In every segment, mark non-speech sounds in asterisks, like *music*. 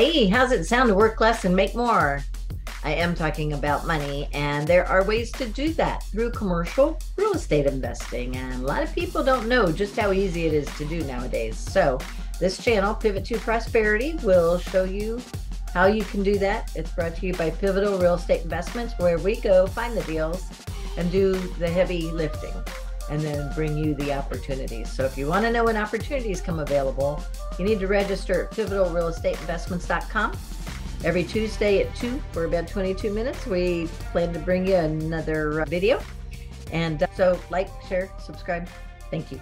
Hey, how's it sound to work less and make more? I am talking about money, and there are ways to do that through commercial real estate investing. And a lot of people don't know just how easy it is to do nowadays. So, this channel, Pivot to Prosperity, will show you how you can do that. It's brought to you by Pivotal Real Estate Investments, where we go find the deals and do the heavy lifting and then bring you the opportunities. So if you want to know when opportunities come available, you need to register at pivotalrealestateinvestments.com. Every Tuesday at 2 for about 22 minutes, we plan to bring you another uh, video. And uh, so, like, share, subscribe. Thank you.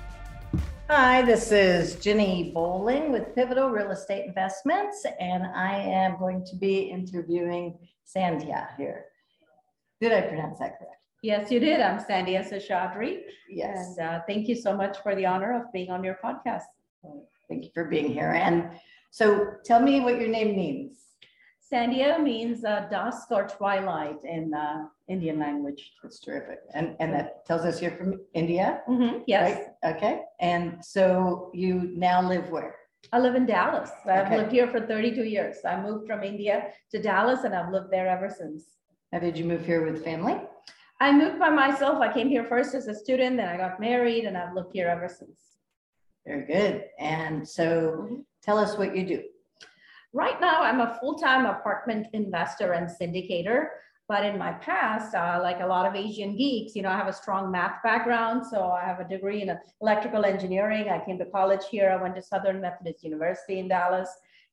Hi, this is Ginny Bolling with Pivotal Real Estate Investments, and I am going to be interviewing Sandhya here. Did I pronounce that correct? Yes, you did. I'm Sandhya Seshadri. Yes. And uh, thank you so much for the honor of being on your podcast. Thank you for being here. And so tell me what your name means. Sandhya means uh, dusk or twilight in uh, Indian language. That's terrific. And, and that tells us you're from India? Mhm, Yes, right? Okay. And so you now live where? I live in Dallas. I've Okay. lived here for 32 years. I moved from India to Dallas and I've lived there ever since. Now, did you move here with family? I moved by myself. I came here first as a student, then I got married and I've lived here ever since. Very good. And so tell us what you do. Right now, I'm a full-time apartment investor and syndicator. But in my past, uh, like a lot of Asian geeks, you know, I have a strong math background. So I have a degree in electrical engineering. I came to college here. I went to Southern Methodist University in Dallas.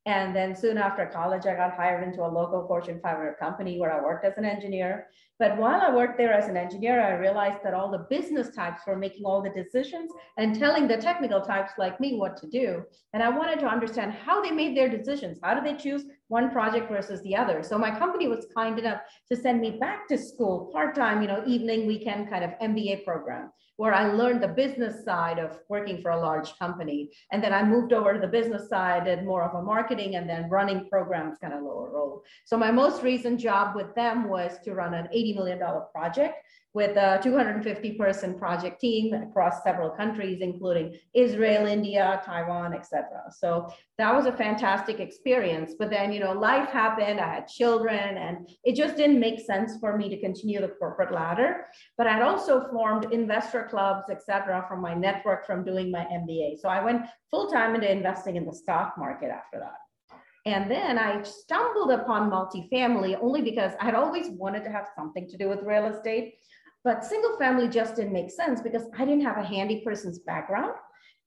And then soon after college, I got hired into a local Fortune 500 company where I worked as an engineer. But while I worked there as an engineer, I realized that all the business types were making all the decisions and telling the technical types like me what to do. And I wanted to understand how they made their decisions. How do they choose one project versus the other? So my company was kind enough to send me back to school part-time, you know, evening, weekend kind of MBA program where I learned the business side of working for a large company. And then I moved over to the business side, did more of a marketing and then running programs kind of lower role. So my most recent job with them was to run an $80 million project with a 250 person project team across several countries, including Israel, India, Taiwan, etc. So that was a fantastic experience. But then, you know, life happened. I had children, and it just didn't make sense for me to continue the corporate ladder. But I'd also formed investor clubs, etc., from my network from doing my MBA. So I went full time into investing in the stock market after that. And then I stumbled upon multifamily only because I had always wanted to have something to do with real estate. But single family just didn't make sense because I didn't have a handy person's background.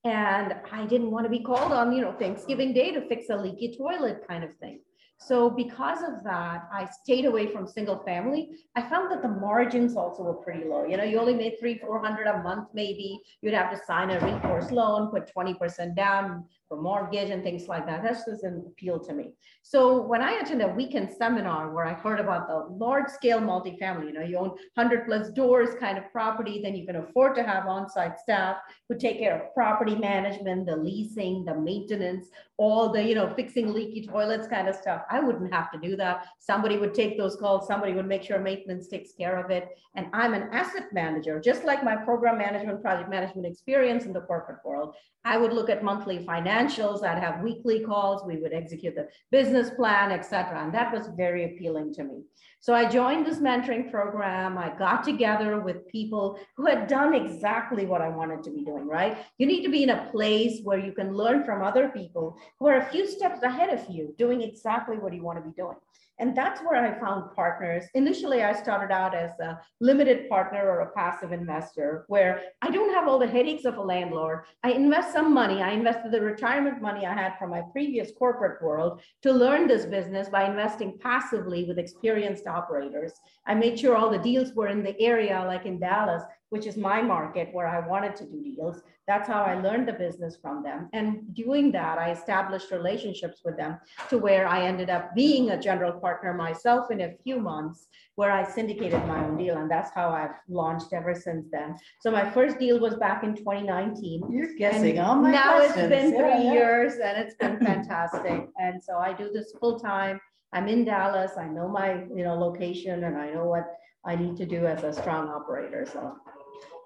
And I didn't want to be called on, you know, Thanksgiving Day to fix a leaky toilet kind of thing. So because of that, I stayed away from single family. I found that the margins also were pretty low. You know, you only made three, 400 a month, maybe you'd have to sign a recourse loan, put 20% down for mortgage and things like that. That doesn't appeal to me. So when I attended a weekend seminar where I heard about the large scale multifamily, you know, you own 100 plus doors kind of property, then you can afford to have on-site staff who take care of property management, the leasing, the maintenance, all the, you know, fixing leaky toilets kind of stuff. I wouldn't have to do that. Somebody would take those calls. Somebody would make sure maintenance takes care of it. And I'm an asset manager, just like my program management, project management experience in the corporate world. I would look at monthly financials. Have weekly calls. We would execute the business plan, et cetera. And that was very appealing to me. So I joined this mentoring program. I got together with people who had done exactly what I wanted to be doing, right? You need to be in a place where you can learn from other people who are a few steps ahead of you, doing exactly what you want to be doing. And that's where I found partners. Initially, I started out as a limited partner or a passive investor, where I don't have all the headaches of a landlord. I invest some money. I invested the retirement money I had from my previous corporate world to learn this business by investing passively with experienced operators. I made sure all the deals were in the area, like in Dallas, which is my market where I wanted to do deals. That's how I learned the business from them. And doing that, I established relationships with them to where I ended up being a general partner myself in a few months, where I syndicated my own deal. And that's how I've launched ever since then. So my first deal was back in 2019. You're guessing all my now questions. it's been Yeah, three yeah. years and it's been *laughs* fantastic. And so I do this full time. I'm in Dallas. I know my, you know, location and I know what I need to do as a strong operator. So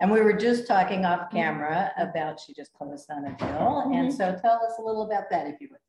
And we were just talking off camera about, she just closed on a deal. And so tell us a little about that if you would.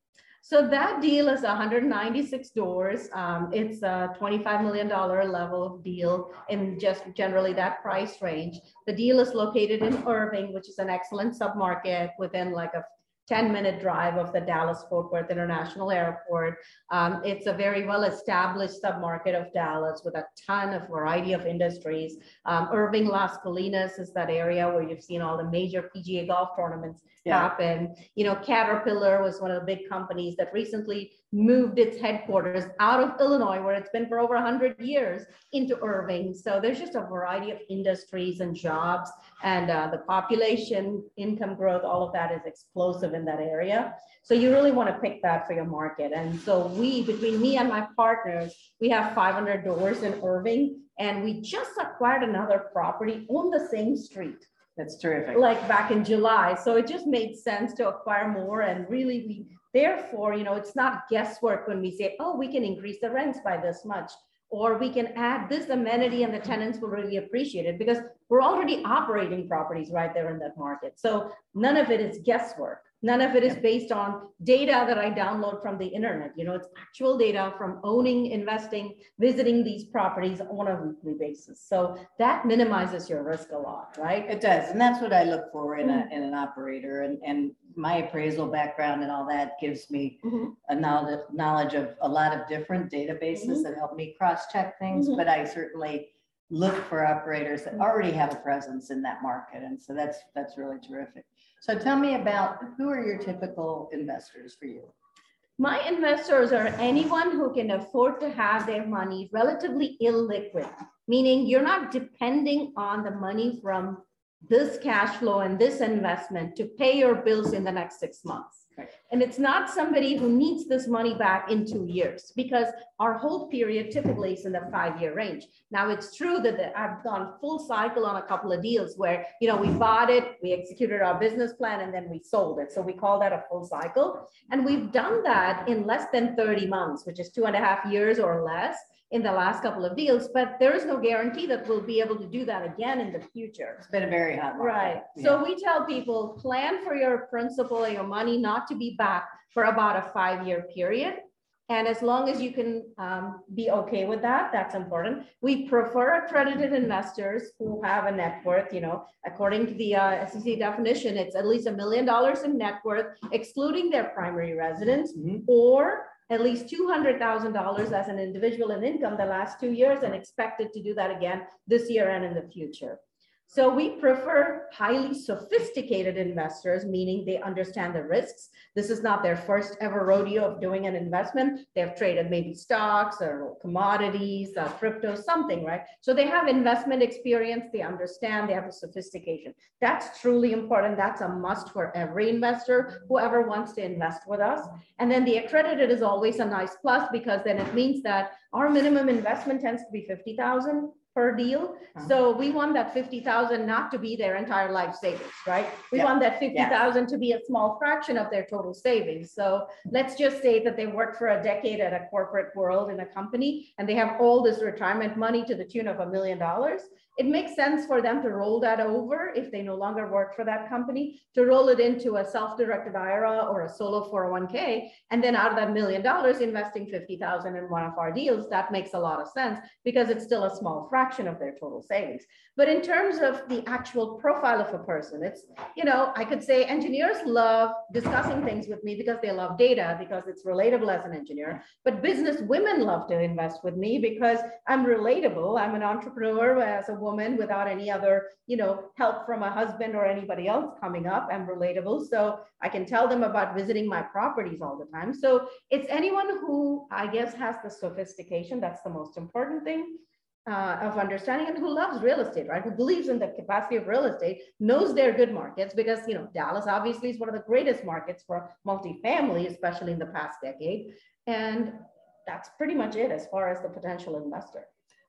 So that deal is 196 doors. Um, it's a $25 million level of deal in just generally that price range. The deal is located in Irving, which is an excellent submarket within like a 10 minute drive of the Dallas Fort Worth International Airport. Um, it's a very well established submarket of Dallas with a ton of variety of industries. Um, Irving Las Colinas is that area where you've seen all the major PGA golf tournaments yeah. happen. You know, Caterpillar was one of the big companies that recently moved its headquarters out of Illinois, where it's been for over 100 years, into Irving. So there's just a variety of industries and jobs, and uh, the population, income growth, all of that is explosive in that area. So you really want to pick that for your market. And so we, between me and my partners, we have 500 doors in Irving, and we just acquired another property on the same street. That's terrific. Like back in July. So it just made sense to acquire more and really we Therefore, you know, it's not guesswork when we say, oh, we can increase the rents by this much, or we can add this amenity and the tenants will really appreciate it because we're already operating properties right there in that market. So none of it is guesswork. None of it is based on data that I download from the internet. You know, it's actual data from owning, investing, visiting these properties on a weekly basis. So that minimizes your risk a lot, right? It does. And that's what I look for in, a, mm-hmm. in an operator. And, and my appraisal background and all that gives me mm-hmm. a knowledge, knowledge of a lot of different databases mm-hmm. that help me cross check things. Mm-hmm. But I certainly look for operators that already have a presence in that market. And so that's, that's really terrific. So tell me about who are your typical investors for you? My investors are anyone who can afford to have their money relatively illiquid, meaning you're not depending on the money from this cash flow and this investment to pay your bills in the next six months. And it's not somebody who needs this money back in two years because our hold period typically is in the five year range. Now it's true that the, I've gone full cycle on a couple of deals where, you know, we bought it, we executed our business plan and then we sold it. So we call that a full cycle. And we've done that in less than 30 months, which is two and a half years or less in the last couple of deals, but there is no guarantee that we'll be able to do that again in the future. It's been a very hot market. Right. Yeah. So we tell people plan for your principal or your money not to be back for about a five year period. And as long as you can um, be okay with that, that's important. We prefer accredited investors who have a net worth, you know, according to the uh, SEC definition, it's at least a million dollars in net worth, excluding their primary residence, mm -hmm. or at least $200,000 as an individual in income the last two years and expected to do that again this year and in the future. So we prefer highly sophisticated investors, meaning they understand the risks. This is not their first ever rodeo of doing an investment. They've traded maybe stocks or commodities, uh, crypto, something, right? So they have investment experience, they understand, they have a sophistication. That's truly important. That's a must for every investor, whoever wants to invest with us. And then the accredited is always a nice plus because then it means that our minimum investment tends to be 50,000 per deal. Uh-huh. So we want that 50,000 not to be their entire life savings, right? We want that 50,000 to be a small fraction of their total savings. So let's just say that they worked for a decade at a corporate world in a company and they have all this retirement money to the tune of a million dollars it makes sense for them to roll that over if they no longer work for that company to roll it into a self-directed IRA or a solo 401k. And then out of that million dollars, investing 50,000 in one of our deals, that makes a lot of sense because it's still a small fraction of their total savings. But in terms of the actual profile of a person, it's, you know, I could say engineers love discussing things with me because they love data, because it's relatable as an engineer. But business women love to invest with me because I'm relatable. I'm an entrepreneur as a woman without any other, you know, help from a husband or anybody else coming up. I'm relatable. So I can tell them about visiting my properties all the time. So it's anyone who I guess has the sophistication. That's the most important thing. Uh, of understanding and who loves real estate, right? Who believes in the capacity of real estate, knows they're good markets because, you know, Dallas obviously is one of the greatest markets for multifamily, especially in the past decade. And that's pretty much it as far as the potential investor.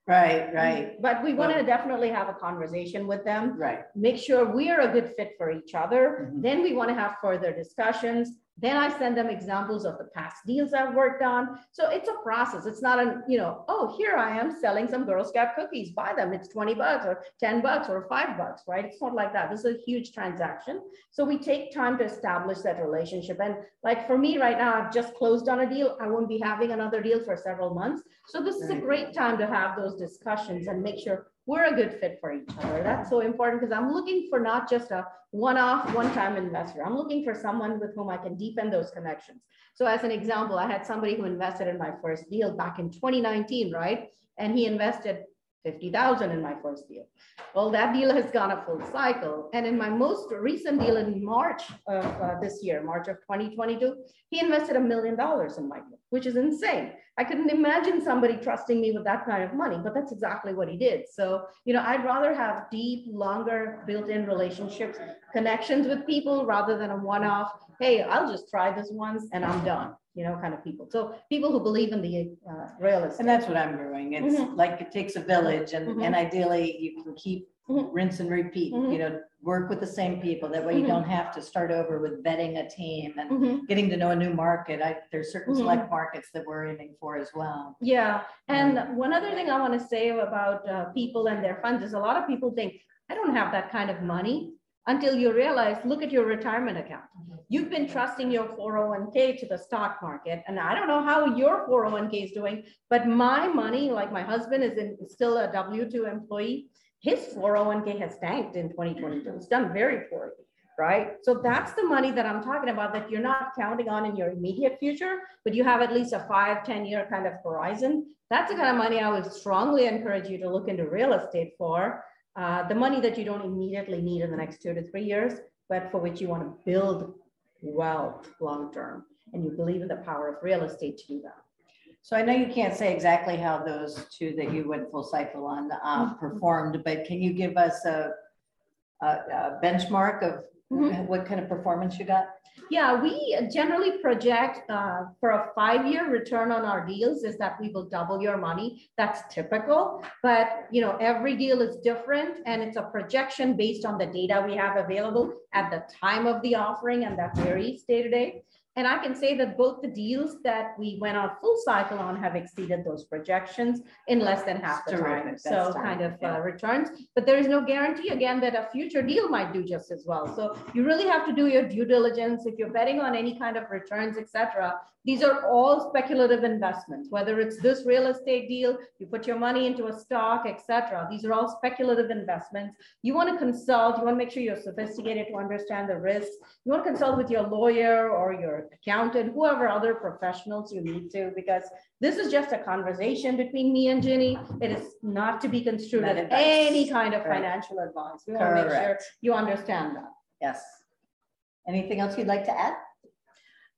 Right, right. But we want to definitely have a conversation with them. Right. Make sure we are a good fit for each other. Mm -hmm. Then we want to have further discussions. Then I send them examples of the past deals I've worked on. So it's a process. It's not an, you know, oh, here I am selling some Girl Scout cookies, buy them. It's 20 bucks or 10 bucks or five bucks, right? It's not like that. This is a huge transaction. So we take time to establish that relationship. And like for me right now, I've just closed on a deal. I won't be having another deal for several months. So this is a great time to have those discussions and make sure we're a good fit for each other. That's so important because I'm looking for not just a one-off, one-time investor. I'm looking for someone with whom I can deepen those connections. So as an example, I had somebody who invested in my first deal back in 2019, right? And he invested 50,000 in my first deal. Well, that deal has gone a full cycle. And in my most recent deal in March of uh, this year, March of 2022, he invested a million dollars in my deal, which is insane. I couldn't imagine somebody trusting me with that kind of money, but that's exactly what he did. So, you know, I'd rather have deep, longer built-in relationships, connections with people rather than a one-off, hey, I'll just try this once and I'm done you know, kind of people. So people who believe in the uh, real estate. And that's what I'm doing. It's Mhm. like it takes a village and, Mhm. and ideally you can keep Mhm. rinse and repeat, Mhm. you know, work with the same people. That way you Mhm. don't have to start over with vetting a team and Mhm. getting to know a new market. I, there's certain Mhm. select markets that we're aiming for as well. Yeah, and one other thing I want to say about uh, people and their funds is a lot of people think, I don't have that kind of money until you realize, look at your retirement account. You've been trusting your 401k to the stock market, and I don't know how your 401k is doing, but my money, like my husband is in, still a W-2 employee, his 401k has tanked in 2022. It's done very poorly, right? So that's the money that I'm talking about that you're not counting on in your immediate future, but you have at least a five, 10 year kind of horizon. That's the kind of money I would strongly encourage you to look into real estate for. Uh, the money that you don't immediately need in the next two to three years, but for which you want to build wealth long term. And you believe in the power of real estate to do that. So I know you can't say exactly how those two that you went full cycle on uh, Mhm. performed, but can you give us a, a a benchmark of Mhm. what kind of performance you got? Yeah, we generally project uh, for a five-year return on our deals is that we will double your money. That's typical, but you know every deal is different, and it's a projection based on the data we have available at the time of the offering, and that varies day to day. And I can say that both the deals that we went on full cycle on have exceeded those projections in less than half the time. So kind of uh, returns, but there is no guarantee again that a future deal might do just as well. So you really have to do your due diligence. If you're betting on any kind of returns, etc. These are all speculative investments, whether it's this real estate deal, you put your money into a stock, etc. These are all speculative investments. You want to consult, you want to make sure you're sophisticated to understand the risks. You want to consult with your lawyer or your accountant, whoever other professionals you need to, because this is just a conversation between me and Ginny. It is not to be construed as any kind of financial advice. We want to make sure you understand that. Yes. Anything else you'd like to add?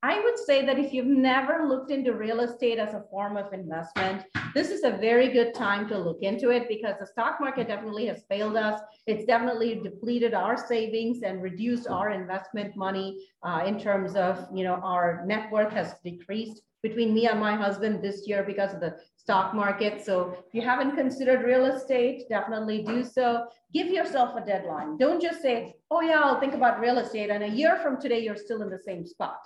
I would say that if you've never looked into real estate as a form of investment, this is a very good time to look into it because the stock market definitely has failed us. It's definitely depleted our savings and reduced our investment money uh, in terms of, you know, our net worth has decreased between me and my husband this year because of the stock market. So if you haven't considered real estate, definitely do so. Give yourself a deadline. Don't just say, oh yeah, I'll think about real estate. And a year from today, you're still in the same spot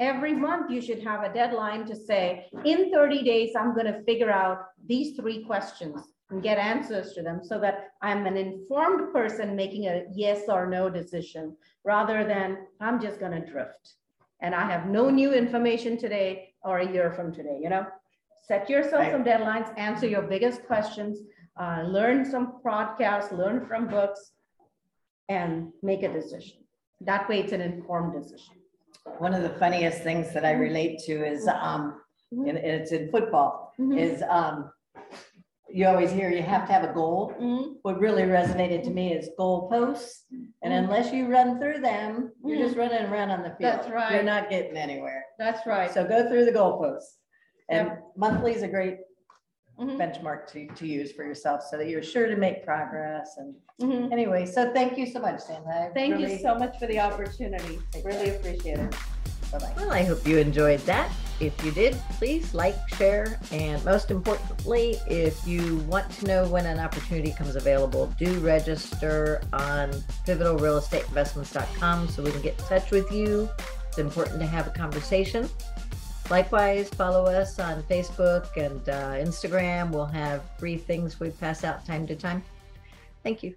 every month you should have a deadline to say, in 30 days, I'm going to figure out these three questions and get answers to them so that I'm an informed person making a yes or no decision rather than I'm just going to drift. And I have no new information today or a year from today, you know? Set yourself Right. some deadlines, answer your biggest questions, uh, learn some podcasts, learn from books, and make a decision. That way it's an informed decision. One of the funniest things that I mm-hmm. relate to is, mm-hmm. um, mm-hmm. and and it's in football, is, um, you always hear you have to have a goal. What really resonated to me is goal posts. And unless you run through them, you're just running around on the field. That's right. You're not getting anywhere. That's right. So go through the goalposts. And monthly is a great Mhm. benchmark to, to use for yourself so that you're sure to make progress. And Mhm. anyway, so thank you so much, Sandra. I Thank you really- so much for the opportunity. Really appreciate it. Bye-bye. Well, I hope you enjoyed that. If you did, please like, share, and most importantly, if you want to know when an opportunity comes available, do register on pivotalrealestateinvestments.com so we can get in touch with you It's important to have a conversation. Likewise, follow us on Facebook and uh, Instagram. We'll have free things we pass out time to time. Thank you.